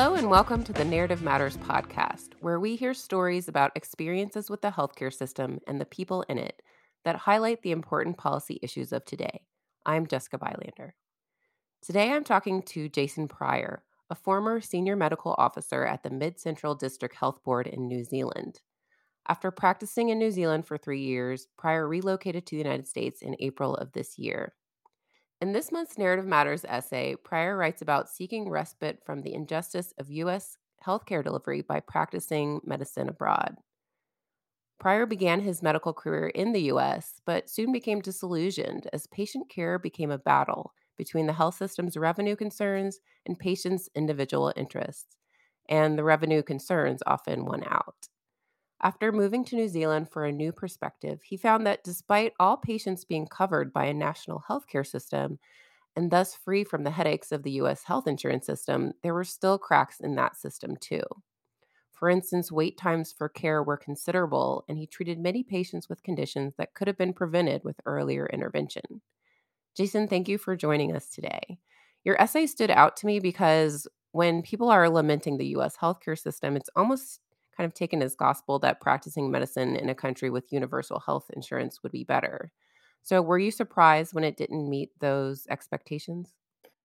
Hello, and welcome to the Narrative Matters podcast, where we hear stories about experiences with the healthcare system and the people in it that highlight the important policy issues of today. I'm Jessica Bylander. Today I'm talking to Jason Pryor, a former senior medical officer at the Mid Central District Health Board in New Zealand. After practicing in New Zealand for three years, Pryor relocated to the United States in April of this year. In this month's Narrative Matters essay, Pryor writes about seeking respite from the injustice of U.S. healthcare delivery by practicing medicine abroad. Pryor began his medical career in the U.S., but soon became disillusioned as patient care became a battle between the health system's revenue concerns and patients' individual interests, and the revenue concerns often won out. After moving to New Zealand for a new perspective, he found that despite all patients being covered by a national healthcare system and thus free from the headaches of the US health insurance system, there were still cracks in that system too. For instance, wait times for care were considerable, and he treated many patients with conditions that could have been prevented with earlier intervention. Jason, thank you for joining us today. Your essay stood out to me because when people are lamenting the US healthcare system, it's almost kind of taken as gospel that practicing medicine in a country with universal health insurance would be better. So, were you surprised when it didn't meet those expectations?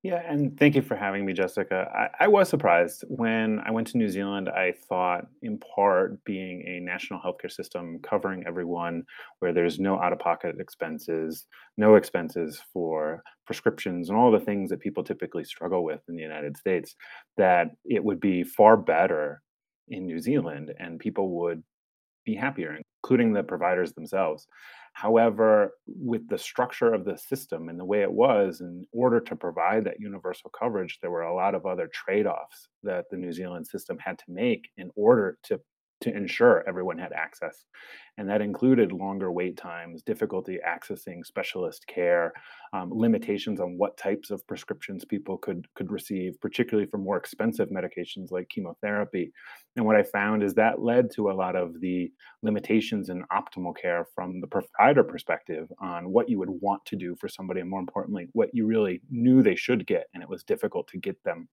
Yeah, and thank you for having me, Jessica. I, I, was surprised when I went to New Zealand. I thought, in part, being a national healthcare system covering everyone, where there's no out of pocket expenses, no expenses for prescriptions, and all the things that people typically struggle with in the United States, that it would be far better in New Zealand and people would be happier, including the providers themselves. However, with the structure of the system and the way it was, in order to provide that universal coverage, there were a lot of other trade offs that the New Zealand system had to make in order to to ensure everyone had access. And that included longer wait times, difficulty accessing specialist care, um, limitations on what types of prescriptions people could, could receive, particularly for more expensive medications like chemotherapy. And what I found is that led to a lot of the limitations in optimal care from the provider perspective on what you would want to do for somebody, and more importantly, what you really knew they should get. And it was difficult to get them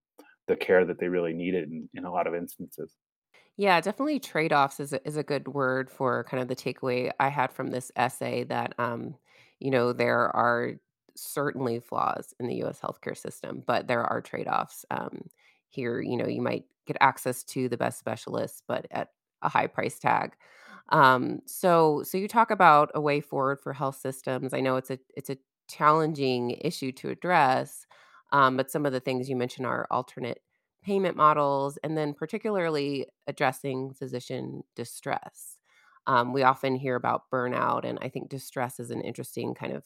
the care that they really needed in, in a lot of instances. Yeah, definitely trade-offs is a, is a good word for kind of the takeaway I had from this essay that um, you know, there are certainly flaws in the US healthcare system, but there are trade-offs. Um, here, you know, you might get access to the best specialists, but at a high price tag. Um, so so you talk about a way forward for health systems. I know it's a it's a challenging issue to address, um, but some of the things you mentioned are alternate payment models, and then particularly addressing physician distress. Um, we often hear about burnout, and I think distress is an interesting kind of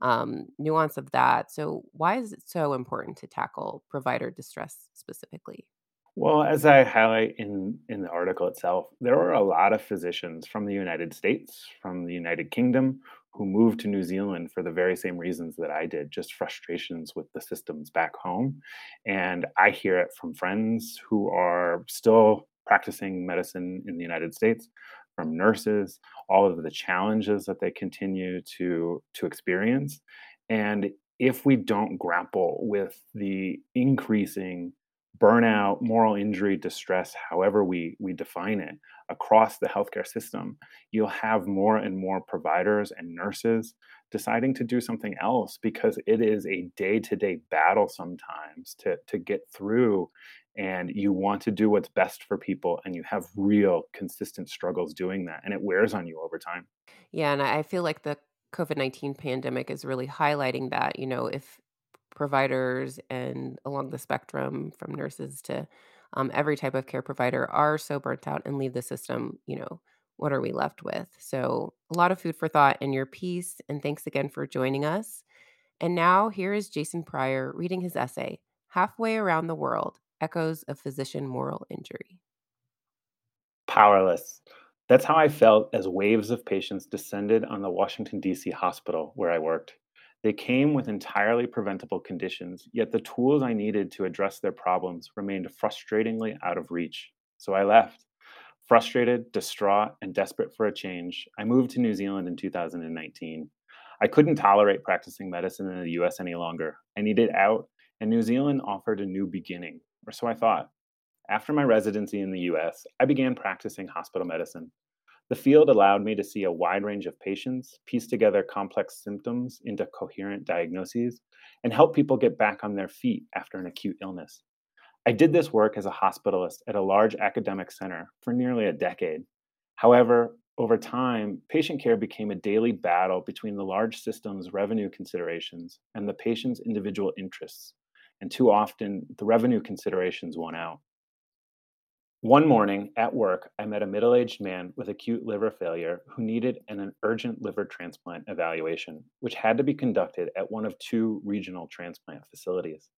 um, nuance of that. So, why is it so important to tackle provider distress specifically? Well, as I highlight in, in the article itself, there are a lot of physicians from the United States, from the United Kingdom, who moved to New Zealand for the very same reasons that I did, just frustrations with the systems back home. And I hear it from friends who are still practicing medicine in the United States, from nurses, all of the challenges that they continue to, to experience. And if we don't grapple with the increasing burnout, moral injury, distress, however we, we define it, across the healthcare system, you'll have more and more providers and nurses deciding to do something else because it is a day-to-day battle sometimes to, to get through and you want to do what's best for people and you have real consistent struggles doing that and it wears on you over time. Yeah and i feel like the covid-19 pandemic is really highlighting that you know if providers and along the spectrum from nurses to um, every type of care provider are so burnt out and leave the system, you know, what are we left with? So, a lot of food for thought in your piece. And thanks again for joining us. And now, here is Jason Pryor reading his essay, Halfway Around the World Echoes of Physician Moral Injury. Powerless. That's how I felt as waves of patients descended on the Washington, D.C. hospital where I worked. They came with entirely preventable conditions, yet the tools I needed to address their problems remained frustratingly out of reach. So I left. Frustrated, distraught, and desperate for a change, I moved to New Zealand in 2019. I couldn't tolerate practicing medicine in the US any longer. I needed out, and New Zealand offered a new beginning, or so I thought. After my residency in the US, I began practicing hospital medicine. The field allowed me to see a wide range of patients, piece together complex symptoms into coherent diagnoses, and help people get back on their feet after an acute illness. I did this work as a hospitalist at a large academic center for nearly a decade. However, over time, patient care became a daily battle between the large system's revenue considerations and the patient's individual interests, and too often the revenue considerations won out. One morning at work, I met a middle aged man with acute liver failure who needed an urgent liver transplant evaluation, which had to be conducted at one of two regional transplant facilities.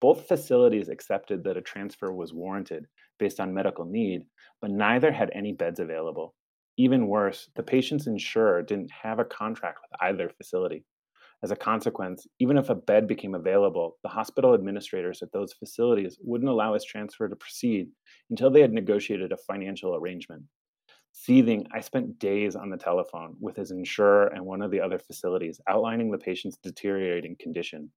Both facilities accepted that a transfer was warranted based on medical need, but neither had any beds available. Even worse, the patient's insurer didn't have a contract with either facility. As a consequence, even if a bed became available, the hospital administrators at those facilities wouldn't allow his transfer to proceed until they had negotiated a financial arrangement. Seething, I spent days on the telephone with his insurer and one of the other facilities, outlining the patient's deteriorating condition.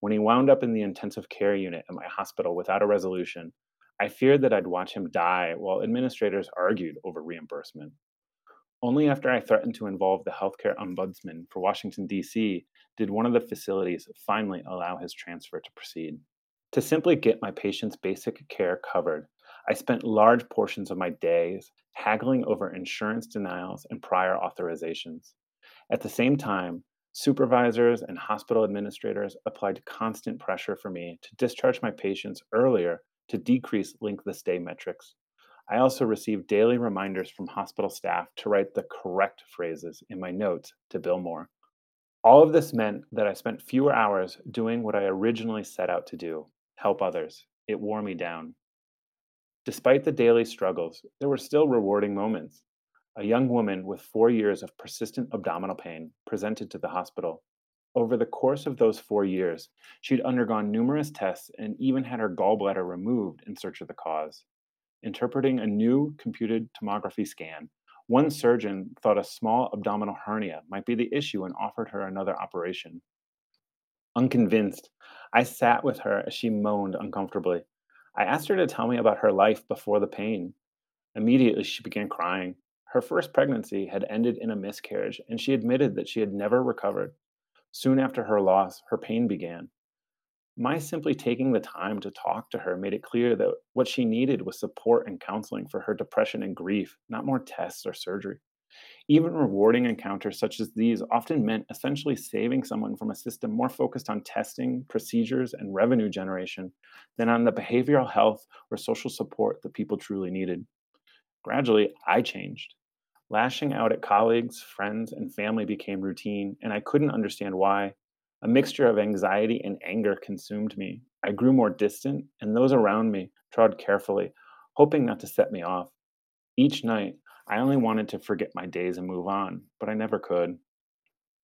When he wound up in the intensive care unit at my hospital without a resolution, I feared that I'd watch him die while administrators argued over reimbursement. Only after I threatened to involve the healthcare ombudsman for Washington, D.C., did one of the facilities finally allow his transfer to proceed. To simply get my patient's basic care covered, I spent large portions of my days haggling over insurance denials and prior authorizations. At the same time, supervisors and hospital administrators applied constant pressure for me to discharge my patients earlier to decrease length of stay metrics. I also received daily reminders from hospital staff to write the correct phrases in my notes to bill more. All of this meant that I spent fewer hours doing what I originally set out to do help others. It wore me down. Despite the daily struggles, there were still rewarding moments. A young woman with four years of persistent abdominal pain presented to the hospital. Over the course of those four years, she'd undergone numerous tests and even had her gallbladder removed in search of the cause interpreting a new computed tomography scan, one surgeon thought a small abdominal hernia might be the issue and offered her another operation. Unconvinced, I sat with her as she moaned uncomfortably. I asked her to tell me about her life before the pain. Immediately, she began crying. Her first pregnancy had ended in a miscarriage, and she admitted that she had never recovered. Soon after her loss, her pain began. My simply taking the time to talk to her made it clear that what she needed was support and counseling for her depression and grief, not more tests or surgery. Even rewarding encounters such as these often meant essentially saving someone from a system more focused on testing, procedures, and revenue generation than on the behavioral health or social support that people truly needed. Gradually, I changed. Lashing out at colleagues, friends, and family became routine, and I couldn't understand why. A mixture of anxiety and anger consumed me. I grew more distant, and those around me trod carefully, hoping not to set me off. Each night, I only wanted to forget my days and move on, but I never could.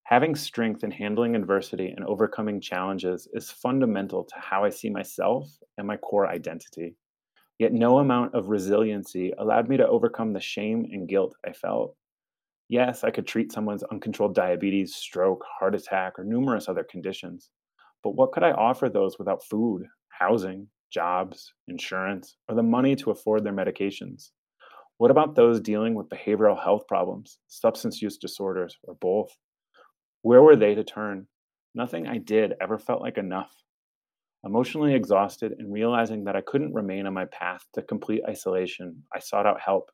Having strength in handling adversity and overcoming challenges is fundamental to how I see myself and my core identity. Yet no amount of resiliency allowed me to overcome the shame and guilt I felt. Yes, I could treat someone's uncontrolled diabetes, stroke, heart attack, or numerous other conditions. But what could I offer those without food, housing, jobs, insurance, or the money to afford their medications? What about those dealing with behavioral health problems, substance use disorders, or both? Where were they to turn? Nothing I did ever felt like enough. Emotionally exhausted and realizing that I couldn't remain on my path to complete isolation, I sought out help.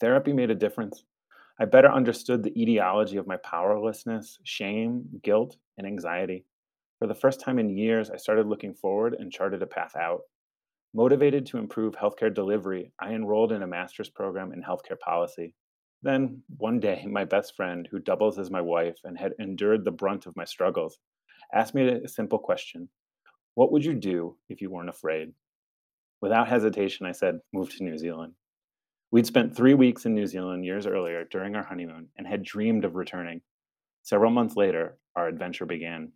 Therapy made a difference. I better understood the etiology of my powerlessness, shame, guilt, and anxiety. For the first time in years, I started looking forward and charted a path out. Motivated to improve healthcare delivery, I enrolled in a master's program in healthcare policy. Then, one day, my best friend, who doubles as my wife and had endured the brunt of my struggles, asked me a simple question What would you do if you weren't afraid? Without hesitation, I said, Move to New Zealand. We'd spent three weeks in New Zealand years earlier during our honeymoon and had dreamed of returning. Several months later, our adventure began.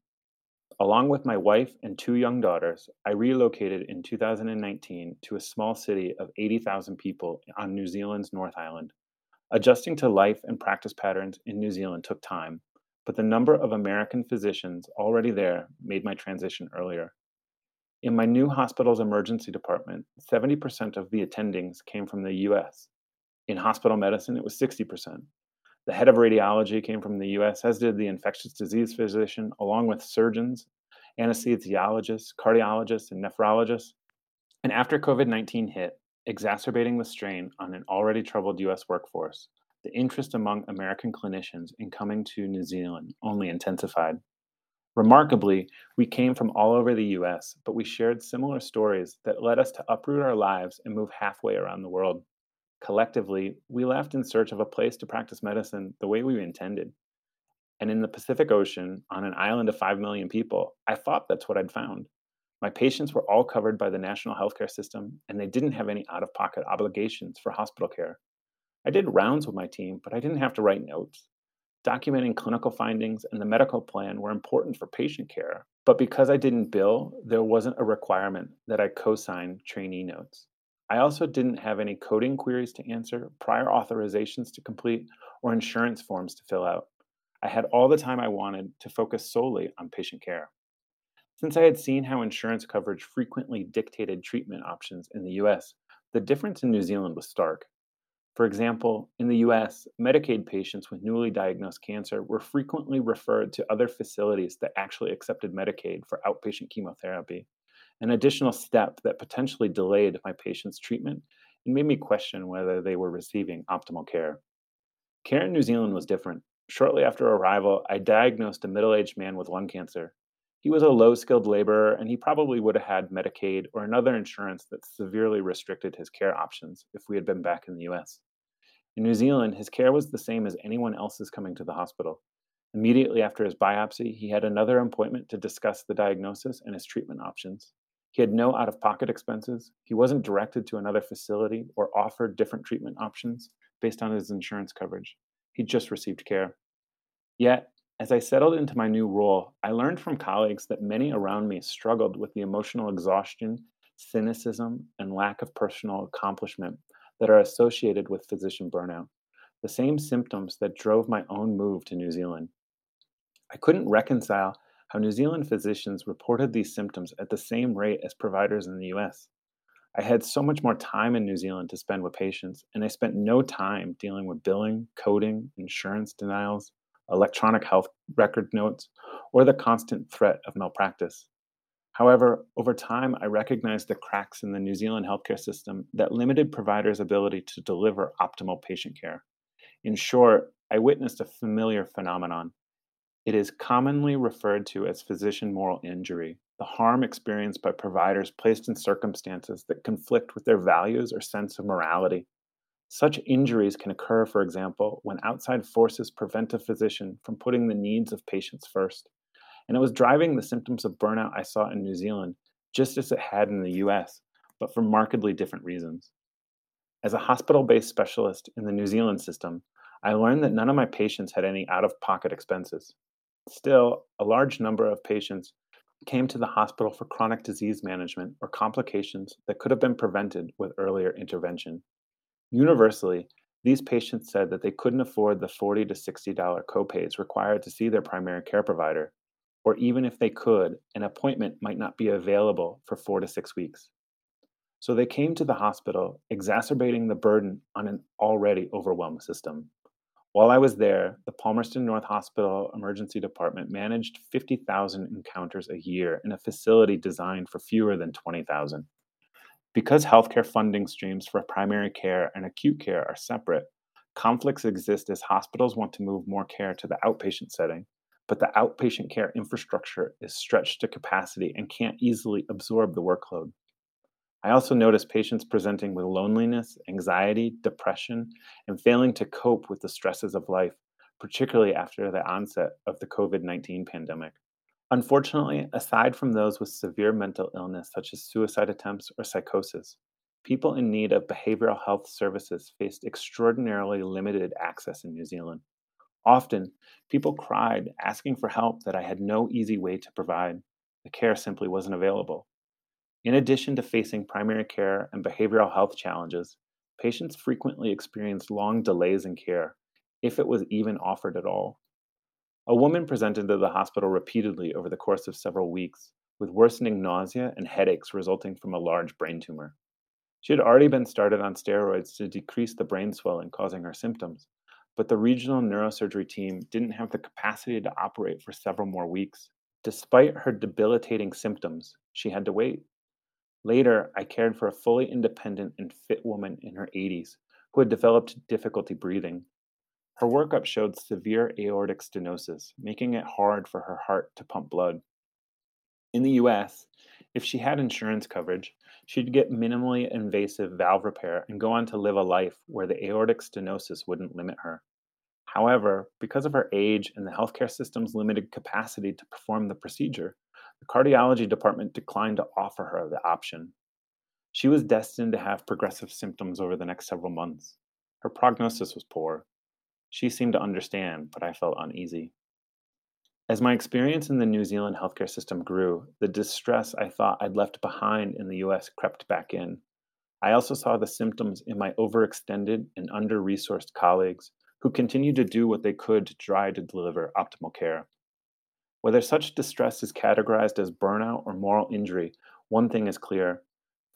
Along with my wife and two young daughters, I relocated in 2019 to a small city of 80,000 people on New Zealand's North Island. Adjusting to life and practice patterns in New Zealand took time, but the number of American physicians already there made my transition earlier. In my new hospital's emergency department, 70% of the attendings came from the US. In hospital medicine, it was 60%. The head of radiology came from the US, as did the infectious disease physician, along with surgeons, anesthesiologists, cardiologists, and nephrologists. And after COVID 19 hit, exacerbating the strain on an already troubled US workforce, the interest among American clinicians in coming to New Zealand only intensified. Remarkably, we came from all over the US, but we shared similar stories that led us to uproot our lives and move halfway around the world. Collectively, we left in search of a place to practice medicine the way we intended. And in the Pacific Ocean, on an island of 5 million people, I thought that's what I'd found. My patients were all covered by the national healthcare system, and they didn't have any out of pocket obligations for hospital care. I did rounds with my team, but I didn't have to write notes. Documenting clinical findings and the medical plan were important for patient care, but because I didn't bill, there wasn't a requirement that I co sign trainee notes. I also didn't have any coding queries to answer, prior authorizations to complete, or insurance forms to fill out. I had all the time I wanted to focus solely on patient care. Since I had seen how insurance coverage frequently dictated treatment options in the US, the difference in New Zealand was stark. For example, in the US, Medicaid patients with newly diagnosed cancer were frequently referred to other facilities that actually accepted Medicaid for outpatient chemotherapy, an additional step that potentially delayed my patients' treatment and made me question whether they were receiving optimal care. Care in New Zealand was different. Shortly after arrival, I diagnosed a middle aged man with lung cancer. He was a low skilled laborer, and he probably would have had Medicaid or another insurance that severely restricted his care options if we had been back in the US. In New Zealand, his care was the same as anyone else's coming to the hospital. Immediately after his biopsy, he had another appointment to discuss the diagnosis and his treatment options. He had no out of pocket expenses. He wasn't directed to another facility or offered different treatment options based on his insurance coverage. He just received care. Yet, as I settled into my new role, I learned from colleagues that many around me struggled with the emotional exhaustion, cynicism, and lack of personal accomplishment that are associated with physician burnout, the same symptoms that drove my own move to New Zealand. I couldn't reconcile how New Zealand physicians reported these symptoms at the same rate as providers in the US. I had so much more time in New Zealand to spend with patients, and I spent no time dealing with billing, coding, insurance denials, electronic health record notes, or the constant threat of malpractice. However, over time, I recognized the cracks in the New Zealand healthcare system that limited providers' ability to deliver optimal patient care. In short, I witnessed a familiar phenomenon. It is commonly referred to as physician moral injury, the harm experienced by providers placed in circumstances that conflict with their values or sense of morality. Such injuries can occur, for example, when outside forces prevent a physician from putting the needs of patients first and it was driving the symptoms of burnout I saw in New Zealand, just as it had in the US, but for markedly different reasons. As a hospital based specialist in the New Zealand system, I learned that none of my patients had any out of pocket expenses. Still, a large number of patients came to the hospital for chronic disease management or complications that could have been prevented with earlier intervention. Universally, these patients said that they couldn't afford the 40 to $60 copays required to see their primary care provider, or even if they could, an appointment might not be available for four to six weeks. So they came to the hospital, exacerbating the burden on an already overwhelmed system. While I was there, the Palmerston North Hospital Emergency Department managed 50,000 encounters a year in a facility designed for fewer than 20,000. Because healthcare funding streams for primary care and acute care are separate, conflicts exist as hospitals want to move more care to the outpatient setting but the outpatient care infrastructure is stretched to capacity and can't easily absorb the workload. I also notice patients presenting with loneliness, anxiety, depression, and failing to cope with the stresses of life, particularly after the onset of the COVID 19 pandemic. Unfortunately, aside from those with severe mental illness, such as suicide attempts or psychosis, people in need of behavioral health services faced extraordinarily limited access in New Zealand. Often, people cried asking for help that I had no easy way to provide. The care simply wasn't available. In addition to facing primary care and behavioral health challenges, patients frequently experienced long delays in care, if it was even offered at all. A woman presented to the hospital repeatedly over the course of several weeks, with worsening nausea and headaches resulting from a large brain tumor. She had already been started on steroids to decrease the brain swelling causing her symptoms, but the regional neurosurgery team didn't have the capacity to operate for several more weeks. Despite her debilitating symptoms, she had to wait. Later, I cared for a fully independent and fit woman in her 80s who had developed difficulty breathing. Her workup showed severe aortic stenosis, making it hard for her heart to pump blood. In the US, if she had insurance coverage, she'd get minimally invasive valve repair and go on to live a life where the aortic stenosis wouldn't limit her. However, because of her age and the healthcare system's limited capacity to perform the procedure, the cardiology department declined to offer her the option. She was destined to have progressive symptoms over the next several months. Her prognosis was poor. She seemed to understand, but I felt uneasy. As my experience in the New Zealand healthcare system grew, the distress I thought I'd left behind in the US crept back in. I also saw the symptoms in my overextended and under resourced colleagues who continued to do what they could to try to deliver optimal care. Whether such distress is categorized as burnout or moral injury, one thing is clear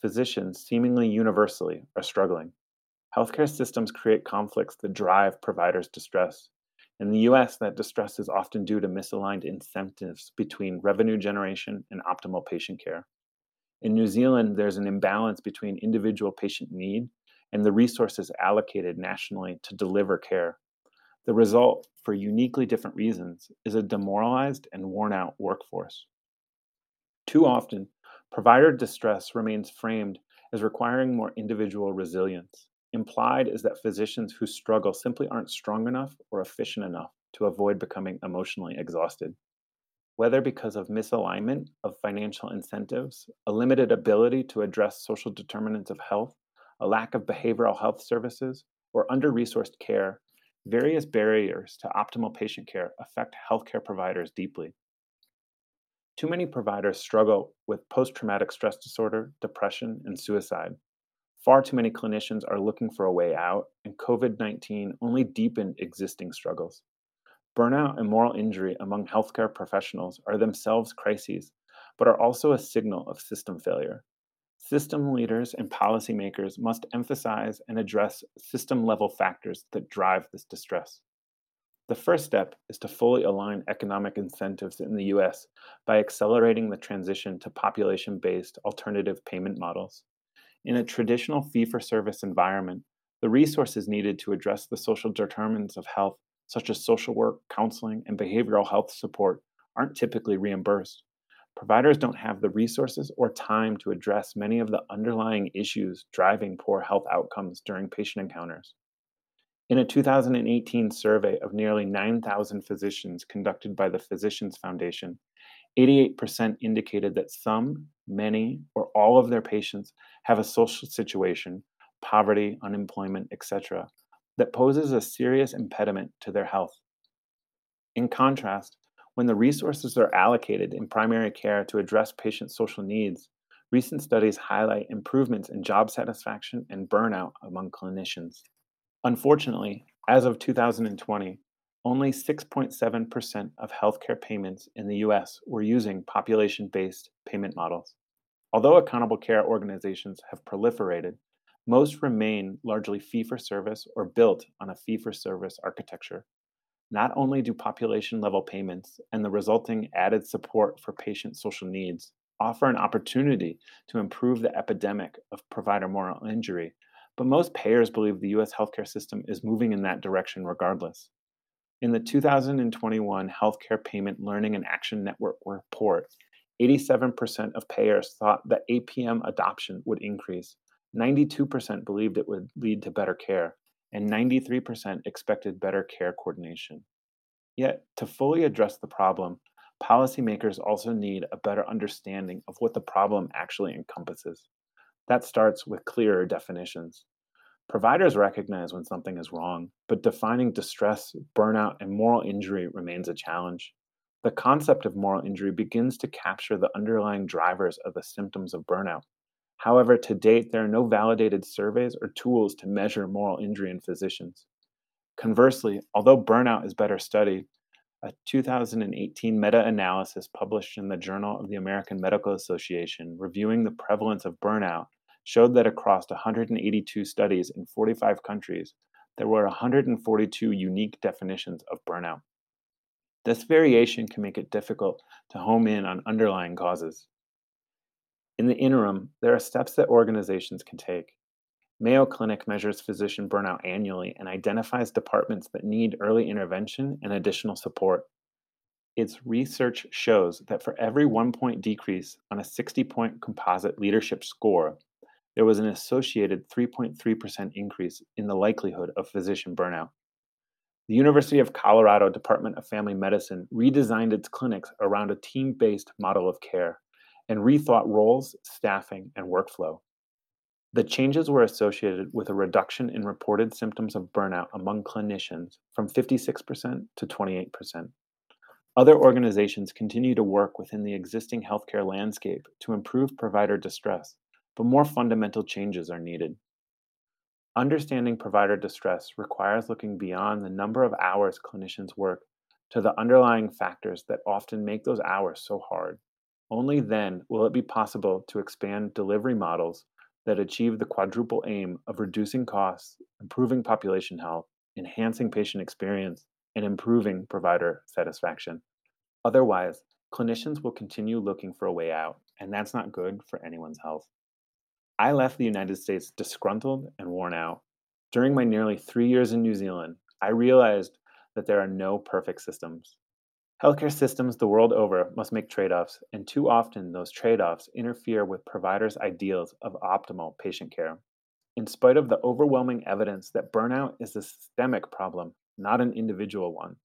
physicians, seemingly universally, are struggling. Healthcare systems create conflicts that drive providers' distress. In the US, that distress is often due to misaligned incentives between revenue generation and optimal patient care. In New Zealand, there's an imbalance between individual patient need and the resources allocated nationally to deliver care. The result, for uniquely different reasons, is a demoralized and worn out workforce. Too often, provider distress remains framed as requiring more individual resilience. Implied is that physicians who struggle simply aren't strong enough or efficient enough to avoid becoming emotionally exhausted. Whether because of misalignment of financial incentives, a limited ability to address social determinants of health, a lack of behavioral health services, or under resourced care, various barriers to optimal patient care affect healthcare providers deeply. Too many providers struggle with post traumatic stress disorder, depression, and suicide. Far too many clinicians are looking for a way out, and COVID 19 only deepened existing struggles. Burnout and moral injury among healthcare professionals are themselves crises, but are also a signal of system failure. System leaders and policymakers must emphasize and address system level factors that drive this distress. The first step is to fully align economic incentives in the US by accelerating the transition to population based alternative payment models. In a traditional fee for service environment, the resources needed to address the social determinants of health, such as social work, counseling, and behavioral health support, aren't typically reimbursed. Providers don't have the resources or time to address many of the underlying issues driving poor health outcomes during patient encounters. In a 2018 survey of nearly 9,000 physicians conducted by the Physicians Foundation, 88% indicated that some, many, or all of their patients have a social situation, poverty, unemployment, etc., that poses a serious impediment to their health. In contrast, when the resources are allocated in primary care to address patients' social needs, recent studies highlight improvements in job satisfaction and burnout among clinicians. Unfortunately, as of 2020, only 6.7% of healthcare payments in the US were using population based payment models. Although accountable care organizations have proliferated, most remain largely fee for service or built on a fee for service architecture. Not only do population level payments and the resulting added support for patient social needs offer an opportunity to improve the epidemic of provider moral injury, but most payers believe the US healthcare system is moving in that direction regardless. In the 2021 Healthcare Payment Learning and Action Network report, 87% of payers thought that APM adoption would increase, 92% believed it would lead to better care, and 93% expected better care coordination. Yet, to fully address the problem, policymakers also need a better understanding of what the problem actually encompasses. That starts with clearer definitions. Providers recognize when something is wrong, but defining distress, burnout, and moral injury remains a challenge. The concept of moral injury begins to capture the underlying drivers of the symptoms of burnout. However, to date, there are no validated surveys or tools to measure moral injury in physicians. Conversely, although burnout is better studied, a 2018 meta analysis published in the Journal of the American Medical Association reviewing the prevalence of burnout showed that across 182 studies in 45 countries, there were 142 unique definitions of burnout. This variation can make it difficult to home in on underlying causes. In the interim, there are steps that organizations can take. Mayo Clinic measures physician burnout annually and identifies departments that need early intervention and additional support. Its research shows that for every one point decrease on a 60 point composite leadership score, there was an associated 3.3% increase in the likelihood of physician burnout. The University of Colorado Department of Family Medicine redesigned its clinics around a team based model of care and rethought roles, staffing, and workflow. The changes were associated with a reduction in reported symptoms of burnout among clinicians from 56% to 28%. Other organizations continue to work within the existing healthcare landscape to improve provider distress, but more fundamental changes are needed. Understanding provider distress requires looking beyond the number of hours clinicians work to the underlying factors that often make those hours so hard. Only then will it be possible to expand delivery models that achieve the quadruple aim of reducing costs, improving population health, enhancing patient experience, and improving provider satisfaction. Otherwise, clinicians will continue looking for a way out, and that's not good for anyone's health. I left the United States disgruntled and worn out. During my nearly three years in New Zealand, I realized that there are no perfect systems. Healthcare systems the world over must make trade offs, and too often those trade offs interfere with providers' ideals of optimal patient care. In spite of the overwhelming evidence that burnout is a systemic problem, not an individual one,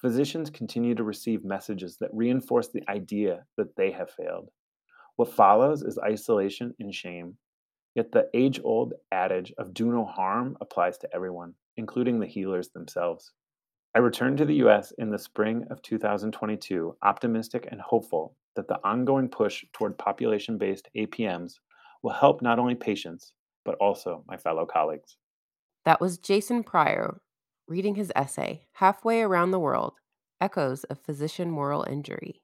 physicians continue to receive messages that reinforce the idea that they have failed. What follows is isolation and shame, Yet the age old adage of do no harm applies to everyone, including the healers themselves. I returned to the US in the spring of 2022, optimistic and hopeful that the ongoing push toward population based APMs will help not only patients, but also my fellow colleagues. That was Jason Pryor reading his essay, Halfway Around the World Echoes of Physician Moral Injury.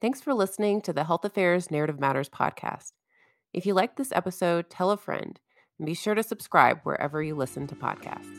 Thanks for listening to the Health Affairs Narrative Matters podcast. If you like this episode, tell a friend and be sure to subscribe wherever you listen to podcasts.